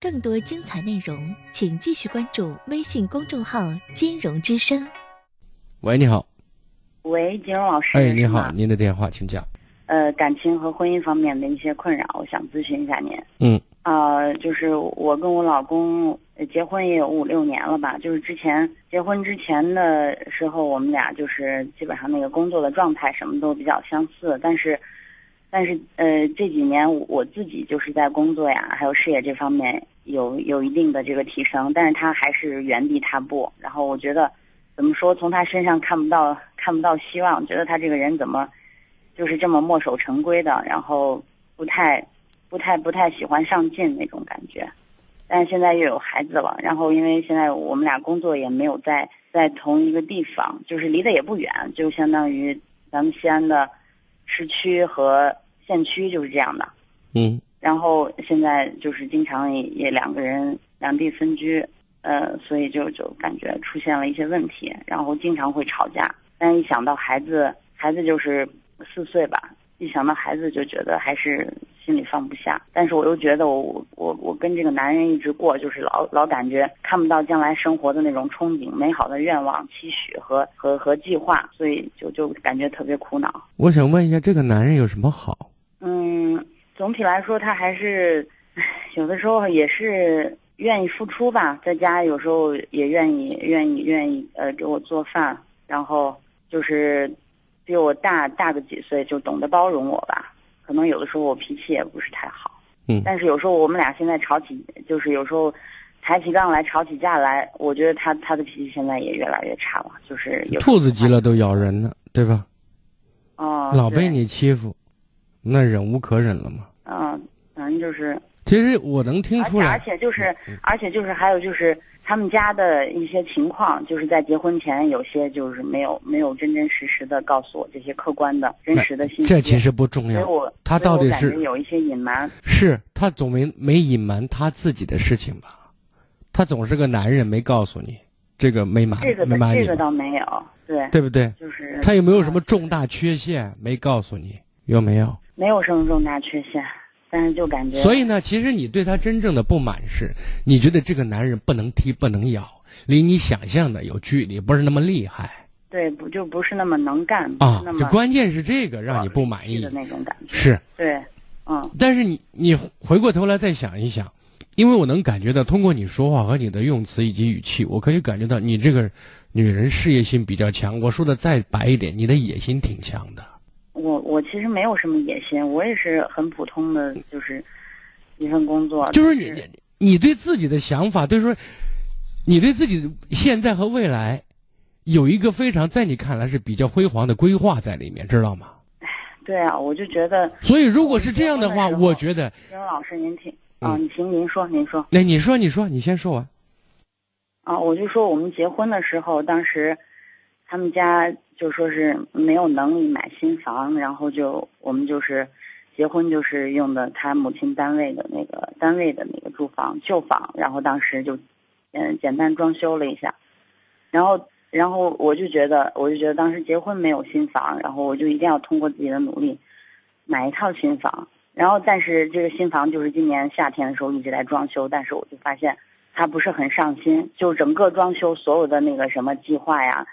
更多精彩内容，请继续关注微信公众号“金融之声”。喂，你好。喂，金融老师。哎，你好，您的电话，请讲。呃，感情和婚姻方面的一些困扰，我想咨询一下您。嗯。啊，就是我跟我老公结婚也有五六年了吧？就是之前结婚之前的时候，我们俩就是基本上那个工作的状态什么都比较相似，但是。但是呃这几年我自己就是在工作呀，还有事业这方面有有一定的这个提升，但是他还是原地踏步。然后我觉得，怎么说从他身上看不到看不到希望，觉得他这个人怎么就是这么墨守成规的，然后不太不太不太喜欢上进那种感觉。但是现在又有孩子了，然后因为现在我们俩工作也没有在在同一个地方，就是离得也不远，就相当于咱们西安的。市区和县区就是这样的，嗯，然后现在就是经常也也两个人两地分居，呃，所以就就感觉出现了一些问题，然后经常会吵架。但一想到孩子，孩子就是四岁吧，一想到孩子就觉得还是。心里放不下，但是我又觉得我我我跟这个男人一直过，就是老老感觉看不到将来生活的那种憧憬、美好的愿望、期许和和和计划，所以就就感觉特别苦恼。我想问一下，这个男人有什么好？嗯，总体来说，他还是 有的时候也是愿意付出吧，在家有时候也愿意愿意愿意呃给我做饭，然后就是比我大大个几岁，就懂得包容我吧。可能有的时候我脾气也不是太好，嗯，但是有时候我们俩现在吵起，就是有时候抬起杠来吵起架来，我觉得他他的脾气现在也越来越差了，就是兔子急了都咬人呢，对吧？哦，老被你欺负，那忍无可忍了嘛。嗯，反正就是。其实我能听出来，而且就是，而且就是还有就是。他们家的一些情况，就是在结婚前有些就是没有没有真真实实的告诉我这些客观的真实的信息。这其实不重要，他到底是有一些隐瞒。是他总没没隐瞒他自己的事情吧？他总是个男人，没告诉你这个没瞒，这个没瞒你。这个倒没有，对对不对？就是他有没有什么重大缺陷没告诉你？有没有？没有什么重大缺陷。但是就感觉，所以呢，其实你对他真正的不满是，你觉得这个男人不能踢不能咬，离你想象的有距离，不是那么厉害。对，不就不是那么能干啊？就关键是这个让你不满意的那种感觉。是，对，嗯。但是你你回过头来再想一想，因为我能感觉到，通过你说话和你的用词以及语气，我可以感觉到你这个女人事业心比较强。我说的再白一点，你的野心挺强的。我我其实没有什么野心，我也是很普通的，就是一份工作。就是你你你对自己的想法，就是说，你对自己现在和未来有一个非常在你看来是比较辉煌的规划在里面，知道吗？对啊，我就觉得。所以如果是这样的话，我觉得。金老师，您听啊，你行，您说，您说。那你说，你说，你先说完。啊，我就说我们结婚的时候，当时他们家。就说是没有能力买新房，然后就我们就是结婚就是用的他母亲单位的那个单位的那个住房旧房，然后当时就嗯简单装修了一下，然后然后我就觉得我就觉得当时结婚没有新房，然后我就一定要通过自己的努力买一套新房，然后但是这个新房就是今年夏天的时候一直在装修，但是我就发现他不是很上心，就整个装修所有的那个什么计划呀。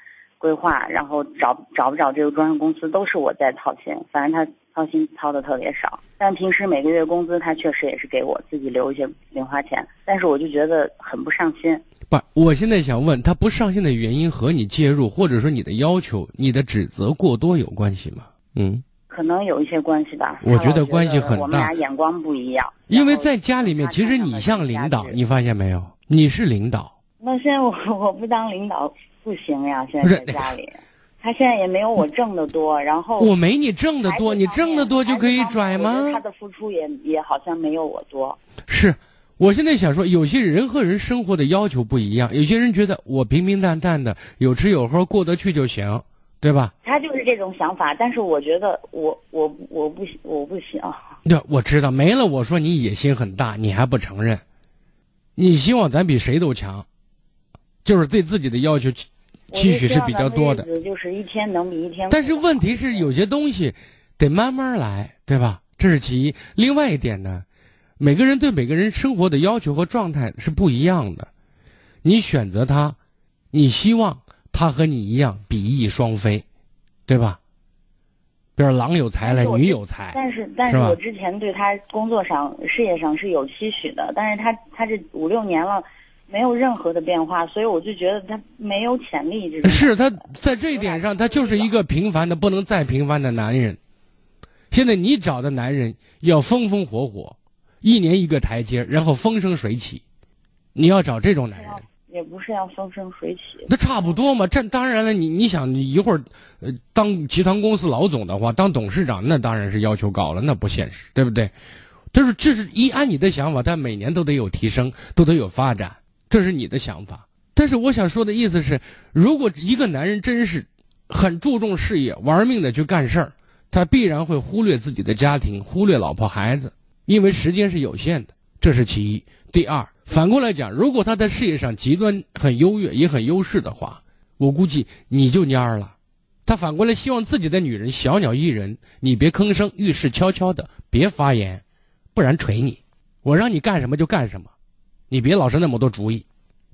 规划，然后找找不找这个装修公司都是我在操心，反正他操心操的特别少。但平时每个月工资他确实也是给我自己留一些零花钱，但是我就觉得很不上心。不，我现在想问他不上心的原因和你介入，或者说你的要求、你的指责过多有关系吗？嗯，可能有一些关系吧。我觉得关系很大。我们俩眼光不一样。因为在家里面，其实你像领导，你发现没有？你是领导。那现在我 我不当领导。不行呀，现在在家里，他现在也没有我挣的多，然后我没你挣的多，你挣的多就可以拽吗？他的付出也也好像没有我多。是，我现在想说，有些人和人生活的要求不一样，有些人觉得我平平淡淡的，有吃有喝过得去就行，对吧？他就是这种想法，但是我觉得我我我不行，我不行。对，我知道没了。我说你野心很大，你还不承认？你希望咱比谁都强，就是对自己的要求。期许是比较多的，就是一天能比一天。但是问题是，有些东西得慢慢来，对吧？这是其一。另外一点呢，每个人对每个人生活的要求和状态是不一样的。你选择他，你希望他和你一样比翼双飞，对吧？比如郎有才来，女有才。但是，但是我之前对他工作上、事业上是有期许的，但是他他这五六年了，没有任何的变化，所以我就觉得他没有潜力。这种是他在这一点上，他就是一个平凡的不能再平凡的男人。现在你找的男人要风风火火，一年一个台阶，然后风生水起，你要找这种男人。也不是要风生水起，那差不多嘛。这当然了，你你想，你一会儿，呃，当集团公司老总的话，当董事长，那当然是要求高了，那不现实，对不对？就是这是一按你的想法，他每年都得有提升，都得有发展，这是你的想法。但是我想说的意思是，如果一个男人真是很注重事业，玩命的去干事儿，他必然会忽略自己的家庭，忽略老婆孩子，因为时间是有限的，这是其一。第二。反过来讲，如果他在事业上极端很优越，也很优势的话，我估计你就蔫儿了。他反过来希望自己的女人小鸟依人，你别吭声，遇事悄悄的，别发言，不然锤你。我让你干什么就干什么，你别老是那么多主意。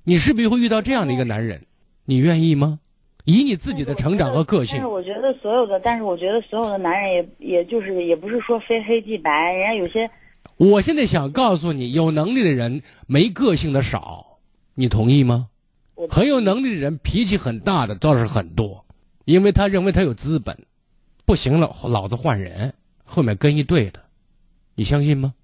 你是不是会遇到这样的一个男人？你愿意吗？以你自己的成长和个性。但是我觉得所有的，但是我觉得所有的男人也也就是也不是说非黑即白，人家有些。我现在想告诉你，有能力的人没个性的少，你同意吗？很有能力的人脾气很大的倒是很多，因为他认为他有资本，不行了，老子换人，后面跟一队的，你相信吗？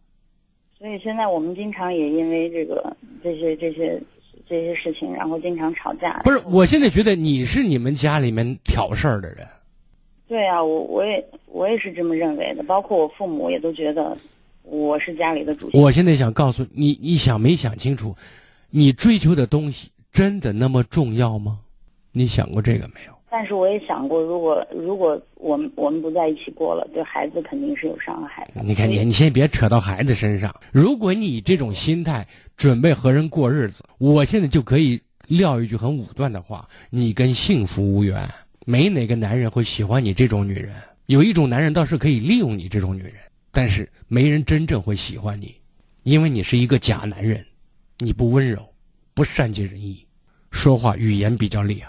所以现在我们经常也因为这个这些这些这些事情，然后经常吵架。不是，我现在觉得你是你们家里面挑事儿的人。对啊，我我也我也是这么认为的，包括我父母也都觉得。我是家里的主。我现在想告诉你，你想没想清楚，你追求的东西真的那么重要吗？你想过这个没有？但是我也想过，如果如果我们我们不在一起过了，对孩子肯定是有伤害的。你看你，你先别扯到孩子身上。如果你以这种心态准备和人过日子，我现在就可以撂一句很武断的话：你跟幸福无缘。没哪个男人会喜欢你这种女人。有一种男人倒是可以利用你这种女人。但是没人真正会喜欢你，因为你是一个假男人，你不温柔，不善解人意，说话语言比较厉害，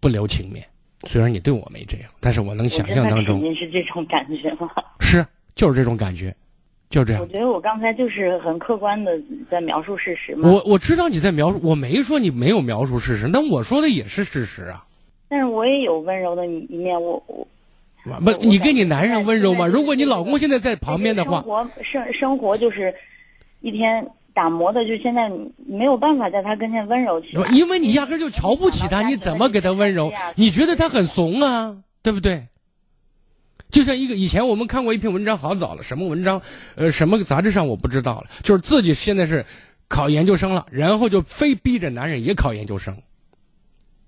不留情面。虽然你对我没这样，但是我能想象当中，肯定是这种感觉吗？是，就是这种感觉，就这样。我觉得我刚才就是很客观的在描述事实嘛。我我知道你在描述，我没说你没有描述事实，那我说的也是事实啊。但是我也有温柔的一面，我我。不，你跟你男人温柔吗？如果你老公现在在旁边的话，生活生生活就是一天打磨的，就现在没有办法在他跟前温柔起来。因为你压根就瞧不起他，你怎么给他温柔？你觉得他很怂啊，对不对？就像一个以前我们看过一篇文章，好早了，什么文章？呃，什么杂志上我不知道了。就是自己现在是考研究生了，然后就非逼着男人也考研究生。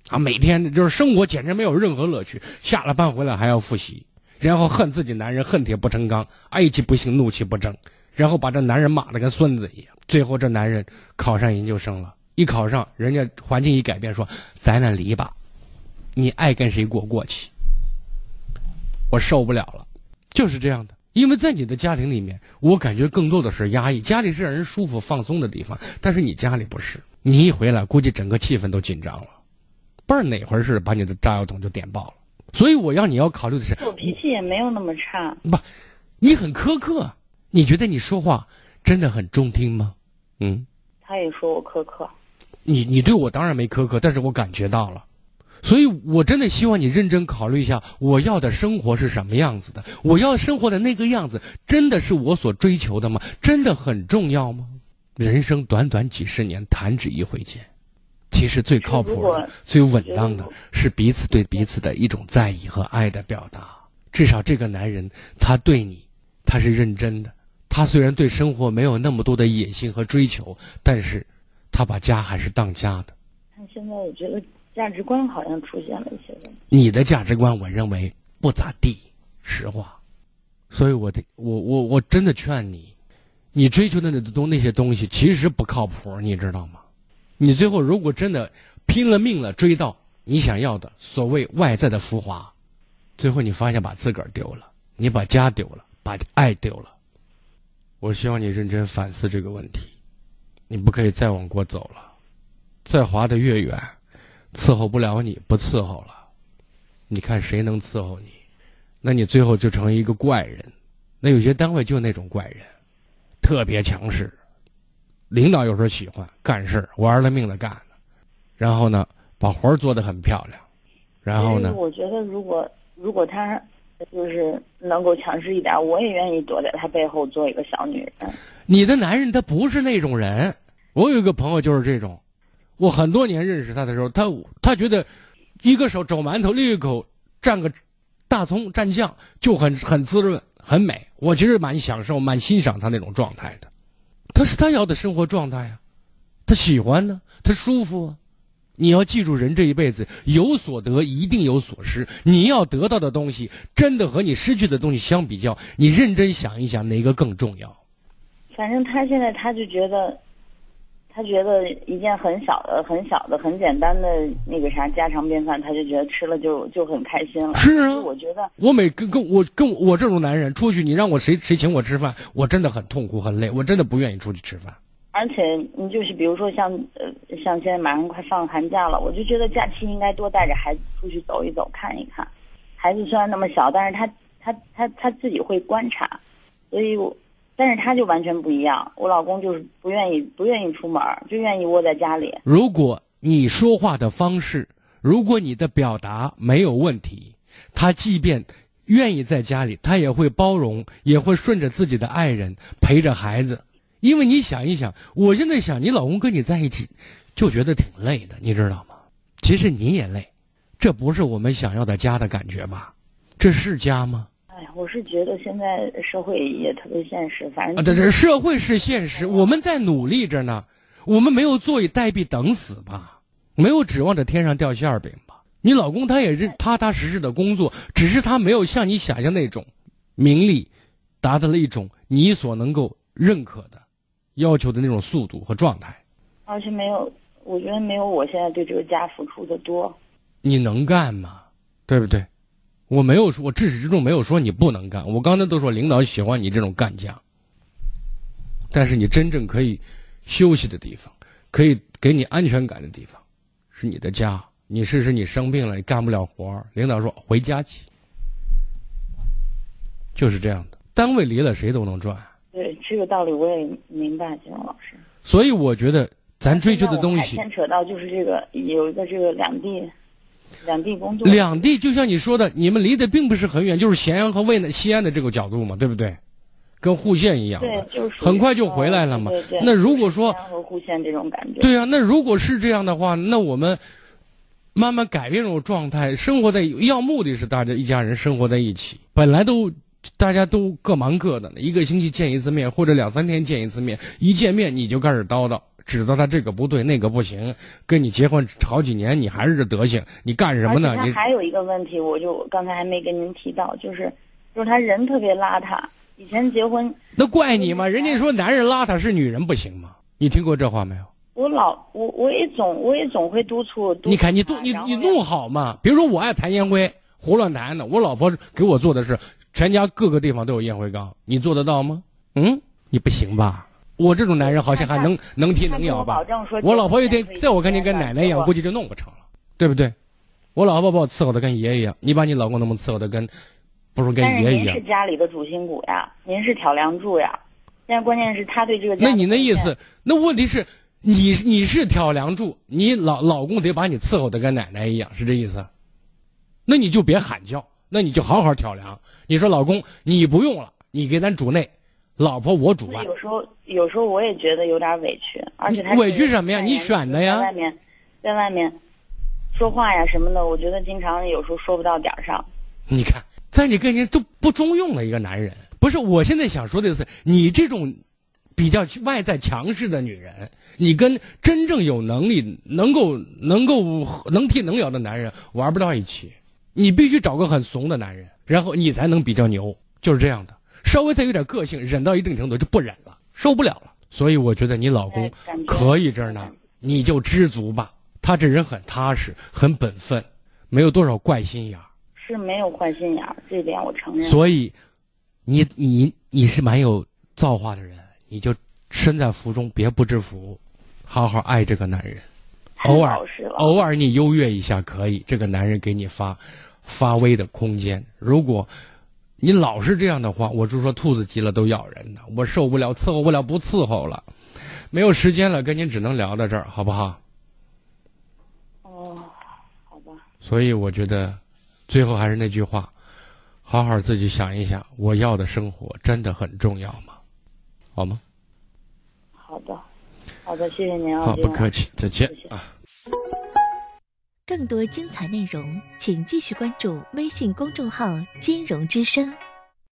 啊，每天就是生活简直没有任何乐趣，下了班回来还要复习，然后恨自己男人恨铁不成钢，爱其不幸，怒其不争，然后把这男人骂的跟孙子一样。最后这男人考上研究生了，一考上，人家环境一改变，说咱俩离吧，你爱跟谁过过去，我受不了了，就是这样的。因为在你的家庭里面，我感觉更多的是压抑，家里是让人舒服放松的地方，但是你家里不是，你一回来，估计整个气氛都紧张了。不知道哪回事，把你的炸药桶就点爆了。所以我要你要考虑的是，我脾气也没有那么差。不，你很苛刻。你觉得你说话真的很中听吗？嗯。他也说我苛刻。你你对我当然没苛刻，但是我感觉到了。所以我真的希望你认真考虑一下，我要的生活是什么样子的？我要生活的那个样子，真的是我所追求的吗？真的很重要吗？人生短短几十年，弹指一挥间。其实最靠谱、最稳当的是彼此对彼此的一种在意和爱的表达。至少这个男人，他对你，他是认真的。他虽然对生活没有那么多的野心和追求，但是，他把家还是当家的。但现在我觉得价值观好像出现了一些问题。你的价值观，我认为不咋地，实话。所以我的，我我我真的劝你，你追求的那东那些东西其实不靠谱，你知道吗？你最后如果真的拼了命了追到你想要的所谓外在的浮华，最后你发现把自个儿丢了，你把家丢了，把爱丢了，我希望你认真反思这个问题。你不可以再往过走了，再滑得越远，伺候不了你，不伺候了，你看谁能伺候你？那你最后就成一个怪人。那有些单位就那种怪人，特别强势，领导有时候喜欢干事玩了命的干然后呢，把活做得很漂亮，然后呢？我觉得如果如果他就是能够强势一点，我也愿意躲在他背后做一个小女人。你的男人他不是那种人，我有一个朋友就是这种，我很多年认识他的时候，他他觉得一个手肘馒头，另一口蘸个大葱蘸酱就很很滋润很美。我其实蛮享受蛮欣赏他那种状态的，他是他要的生活状态呀，他喜欢呢，他舒服啊。你要记住，人这一辈子有所得一定有所失，你要得到的东西真的和你失去的东西相比较，你认真想一想哪个更重要。反正他现在他就觉得，他觉得一件很小的、很小的、很简单的那个啥家常便饭，他就觉得吃了就就很开心了。是啊，我觉得我每跟跟我跟我这种男人出去，你让我谁谁请我吃饭，我真的很痛苦很累，我真的不愿意出去吃饭。而且你就是比如说像呃像现在马上快放寒假了，我就觉得假期应该多带着孩子出去走一走看一看。孩子虽然那么小，但是他他他他自己会观察，所以我。但是他就完全不一样，我老公就是不愿意不愿意出门，就愿意窝在家里。如果你说话的方式，如果你的表达没有问题，他即便愿意在家里，他也会包容，也会顺着自己的爱人陪着孩子。因为你想一想，我现在想，你老公跟你在一起，就觉得挺累的，你知道吗？其实你也累，这不是我们想要的家的感觉吧？这是家吗？哎呀，我是觉得现在社会也特别现实，反正啊，对对，社会是现实，我们在努力着呢，我们没有坐以待毙等死吧，没有指望着天上掉馅饼吧。你老公他也是踏踏实实的工作，只是他没有像你想象那种名利，达到了一种你所能够认可的要求的那种速度和状态，而且没有，我觉得没有我现在对这个家付出的多。你能干吗？对不对？我没有说，我至始至终没有说你不能干。我刚才都说领导喜欢你这种干将，但是你真正可以休息的地方，可以给你安全感的地方，是你的家。你试试，你生病了，你干不了活儿，领导说回家去，就是这样的。单位离了，谁都能赚。对这个道理我也明白，金老师。所以我觉得咱追求的东西牵扯到就是这个有一个这个两地。两地工作，两地就像你说的，你们离得并不是很远，就是咸阳和渭南、西安的这个角度嘛，对不对？跟户县一样，对，就是很快就回来了嘛。那如果说和户县这种感觉，对啊，那如果是这样的话，那我们慢慢改变这种状态，生活在要目的是大家一家人生活在一起，本来都大家都各忙各的，一个星期见一次面或者两三天见一次面，一见面你就开始叨叨。指责他这个不对那个不行，跟你结婚好几年你还是这德行，你干什么呢？他还有一个问题，我就刚才还没跟您提到，就是就是他人特别邋遢。以前结婚那怪你吗？人家说男人邋遢是女人不行吗？你听过这话没有？我老我我也总我也总会督促。你看你督你你弄好嘛？比如说我爱弹烟灰，胡乱弹的，我老婆给我做的是全家各个地方都有烟灰缸，你做得到吗？嗯，你不行吧？我这种男人好像还能能踢能咬吧？我老婆有天在我跟前跟奶奶一样，估计就弄不成了，对不对？我老婆把我伺候的跟爷爷一样，你把你老公能不能伺候的跟，不如跟爷爷一样？您是家里的主心骨呀，您是挑梁柱呀。现在关键是他对这个。那你那意思？那问题是，你你是挑梁柱，你老老公得把你伺候的跟奶奶一样，是这意思？那你就别喊叫，那你就好好挑梁。你说老公，你不用了，你给咱主内。老婆，我主外。有时候，有时候我也觉得有点委屈，而且他委屈什么呀？你选的呀。在外面，在外面说话呀什么的，我觉得经常有时候说不到点儿上。你看，在你跟前都不中用的一个男人，不是？我现在想说的是，你这种比较外在强势的女人，你跟真正有能力、能够、能够能踢能咬的男人玩不到一起。你必须找个很怂的男人，然后你才能比较牛，就是这样的。稍微再有点个性，忍到一定程度就不忍了，受不了了。所以我觉得你老公可以这呢，你就知足吧。他这人很踏实，很本分，没有多少怪心眼儿。是没有坏心眼儿，这点我承认。所以，你你你是蛮有造化的人，你就身在福中，别不知福，好好爱这个男人。偶尔偶尔你优越一下可以，这个男人给你发发威的空间。如果你老是这样的话，我就说兔子急了都咬人的，我受不了，伺候不了，不伺候了。没有时间了，跟您只能聊到这儿，好不好？哦，好吧，所以我觉得，最后还是那句话，好好自己想一想，我要的生活真的很重要吗？好吗？好的，好的，谢谢您啊，好，不客气，再见谢谢啊。更多精彩内容，请继续关注微信公众号“金融之声”。